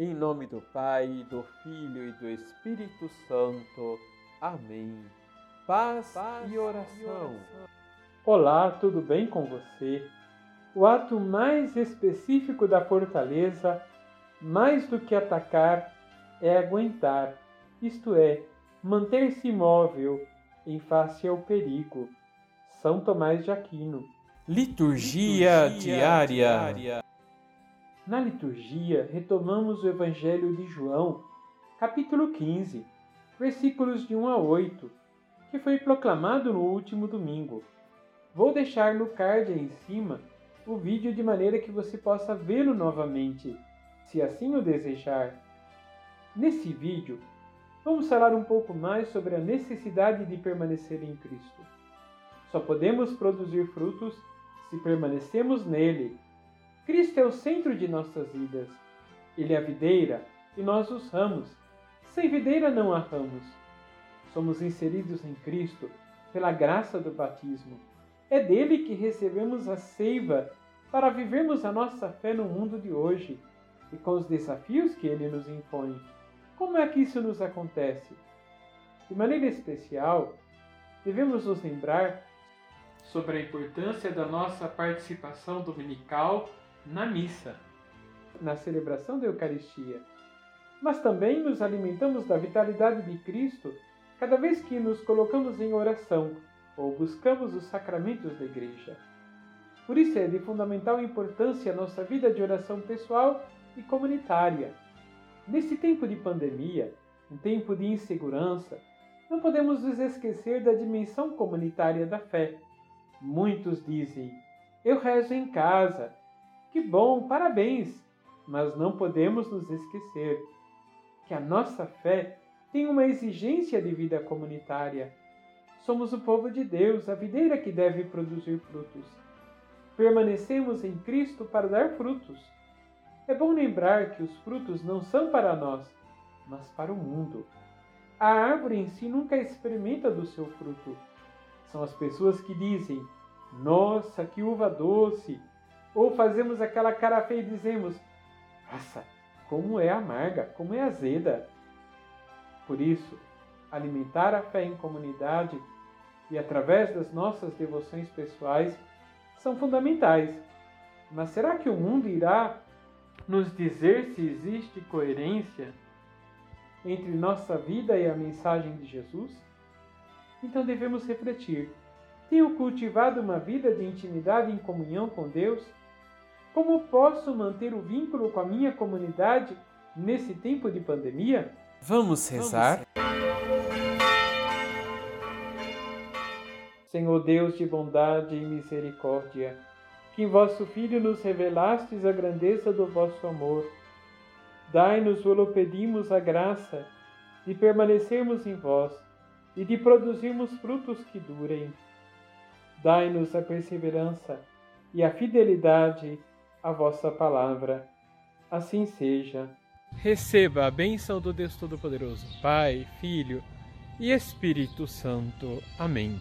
Em nome do Pai, do Filho e do Espírito Santo. Amém. Paz, Paz e, oração. e oração. Olá, tudo bem com você? O ato mais específico da fortaleza, mais do que atacar, é aguentar, isto é, manter-se imóvel em face ao perigo. São Tomás de Aquino. Liturgia, Liturgia diária. diária. Na liturgia, retomamos o Evangelho de João, capítulo 15, versículos de 1 a 8, que foi proclamado no último domingo. Vou deixar no card aí em cima o vídeo de maneira que você possa vê-lo novamente, se assim o desejar. Nesse vídeo, vamos falar um pouco mais sobre a necessidade de permanecer em Cristo. Só podemos produzir frutos se permanecemos nele. Cristo é o centro de nossas vidas. Ele é a videira e nós os ramos. Sem videira não há ramos. Somos inseridos em Cristo pela graça do batismo. É dele que recebemos a seiva para vivermos a nossa fé no mundo de hoje e com os desafios que ele nos impõe. Como é que isso nos acontece? De maneira especial, devemos nos lembrar sobre a importância da nossa participação dominical na missa, na celebração da Eucaristia. Mas também nos alimentamos da vitalidade de Cristo cada vez que nos colocamos em oração ou buscamos os sacramentos da Igreja. Por isso é de fundamental importância a nossa vida de oração pessoal e comunitária Nesse tempo de pandemia, um tempo de insegurança, não podemos nos esquecer da dimensão comunitária da fé. Muitos dizem: Eu rezo em casa. Que bom, parabéns! Mas não podemos nos esquecer que a nossa fé tem uma exigência de vida comunitária. Somos o povo de Deus, a videira que deve produzir frutos. Permanecemos em Cristo para dar frutos. É bom lembrar que os frutos não são para nós, mas para o mundo. A árvore em si nunca experimenta do seu fruto. São as pessoas que dizem: Nossa, que uva doce! Ou fazemos aquela cara feia e dizemos: Nossa, como é amarga, como é azeda! Por isso, alimentar a fé em comunidade e através das nossas devoções pessoais são fundamentais. Mas será que o mundo irá nos dizer se existe coerência entre nossa vida e a mensagem de Jesus? Então devemos refletir: tenho cultivado uma vida de intimidade e comunhão com Deus? Como posso manter o vínculo com a minha comunidade nesse tempo de pandemia? Vamos rezar? Senhor Deus de bondade e misericórdia, que em vosso Filho nos revelastes a grandeza do vosso amor. Dai-nos, o pedimos, a graça de permanecermos em vós e de produzirmos frutos que durem. Dai-nos a perseverança e a fidelidade à vossa palavra. Assim seja. Receba a bênção do Deus Todo-Poderoso, Pai, Filho e Espírito Santo. Amém.